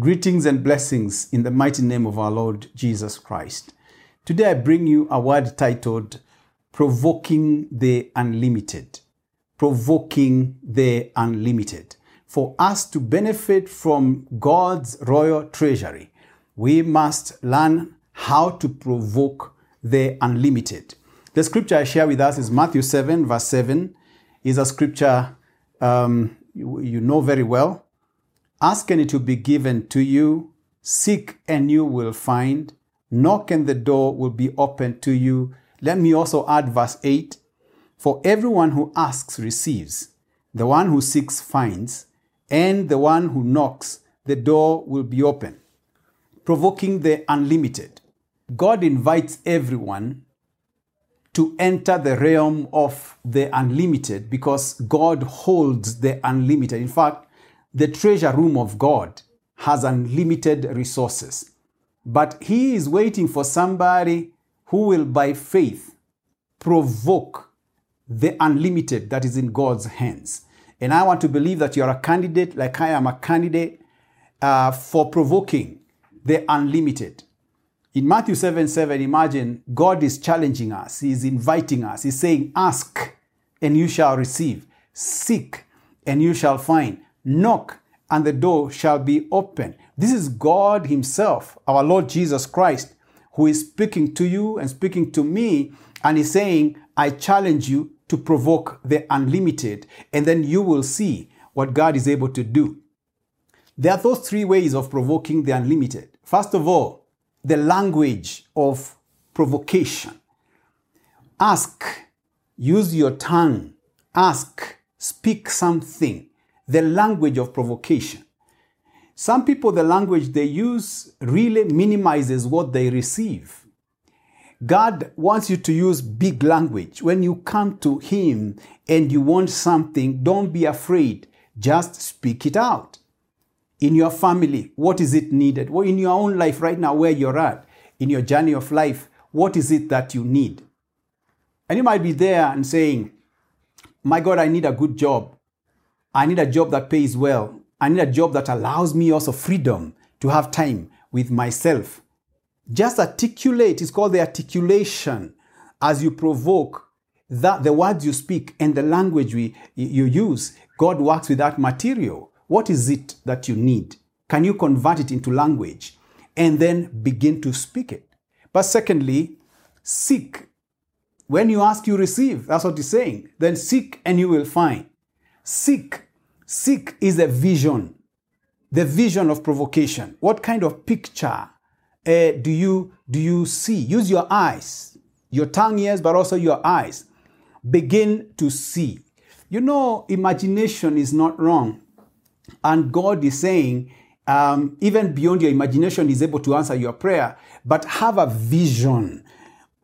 Greetings and blessings in the mighty name of our Lord Jesus Christ. Today I bring you a word titled Provoking the Unlimited. Provoking the Unlimited. For us to benefit from God's royal treasury, we must learn how to provoke the unlimited. The scripture I share with us is Matthew 7, verse 7. Is a scripture um, you, you know very well. Ask and it will be given to you. Seek and you will find. Knock and the door will be opened to you. Let me also add verse 8 For everyone who asks receives, the one who seeks finds, and the one who knocks, the door will be open. Provoking the unlimited. God invites everyone to enter the realm of the unlimited because God holds the unlimited. In fact, the treasure room of God has unlimited resources. But He is waiting for somebody who will, by faith, provoke the unlimited that is in God's hands. And I want to believe that you're a candidate, like I am a candidate, uh, for provoking the unlimited. In Matthew 7 7, imagine God is challenging us, He is inviting us. He's saying, Ask and you shall receive, seek and you shall find, knock and the door shall be open. This is God Himself, our Lord Jesus Christ, who is speaking to you and speaking to me, and He's saying, I challenge you to provoke the unlimited, and then you will see what God is able to do. There are those three ways of provoking the unlimited. First of all, the language of provocation. Ask, use your tongue, ask, speak something. The language of provocation. Some people, the language they use really minimizes what they receive. God wants you to use big language. When you come to Him and you want something, don't be afraid. Just speak it out. In your family, what is it needed? Well, in your own life right now, where you're at, in your journey of life, what is it that you need? And you might be there and saying, My God, I need a good job. I need a job that pays well. I need a job that allows me also freedom to have time with myself. Just articulate, it's called the articulation as you provoke that the words you speak and the language we, you use. God works with that material. What is it that you need? Can you convert it into language and then begin to speak it? But secondly, seek. When you ask, you receive. That's what he's saying. Then seek and you will find. Seek. Seek is a vision, the vision of provocation. What kind of picture uh, do you do you see? Use your eyes, your tongue, yes, but also your eyes. Begin to see. You know, imagination is not wrong, and God is saying, um, even beyond your imagination, is able to answer your prayer. But have a vision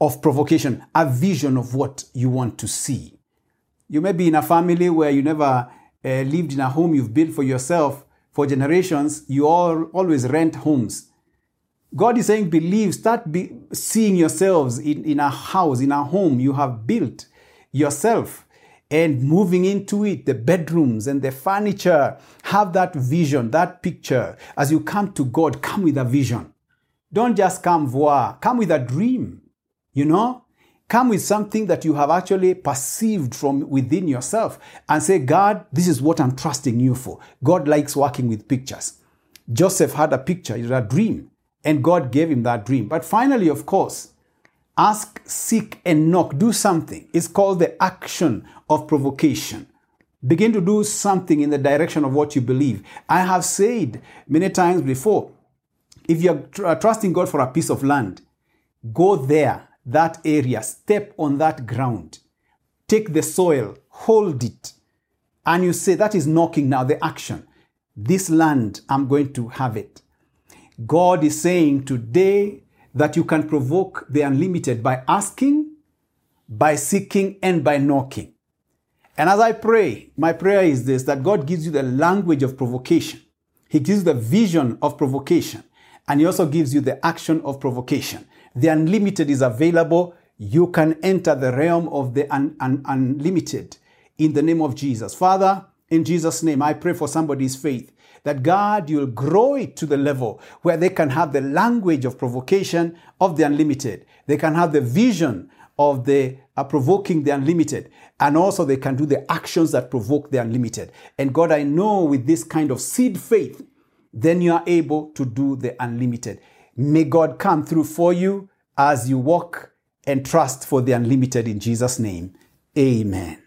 of provocation, a vision of what you want to see. You may be in a family where you never uh, lived in a home you've built for yourself for generations. You all always rent homes. God is saying, believe, start be, seeing yourselves in, in a house, in a home you have built yourself and moving into it, the bedrooms and the furniture. Have that vision, that picture. As you come to God, come with a vision. Don't just come voir, come with a dream, you know? Come with something that you have actually perceived from within yourself and say, God, this is what I'm trusting you for. God likes working with pictures. Joseph had a picture, he had a dream, and God gave him that dream. But finally, of course, ask, seek, and knock. Do something. It's called the action of provocation. Begin to do something in the direction of what you believe. I have said many times before if you're tr- trusting God for a piece of land, go there that area, step on that ground, take the soil, hold it, and you say, That is knocking now, the action. This land, I'm going to have it. God is saying today that you can provoke the unlimited by asking, by seeking, and by knocking. And as I pray, my prayer is this that God gives you the language of provocation, He gives you the vision of provocation, and He also gives you the action of provocation. The unlimited is available. You can enter the realm of the un- un- unlimited in the name of Jesus. Father, in Jesus' name, I pray for somebody's faith that God, you'll grow it to the level where they can have the language of provocation of the unlimited. They can have the vision of the uh, provoking the unlimited. And also they can do the actions that provoke the unlimited. And God, I know with this kind of seed faith, then you are able to do the unlimited. May God come through for you as you walk and trust for the unlimited in Jesus' name. Amen.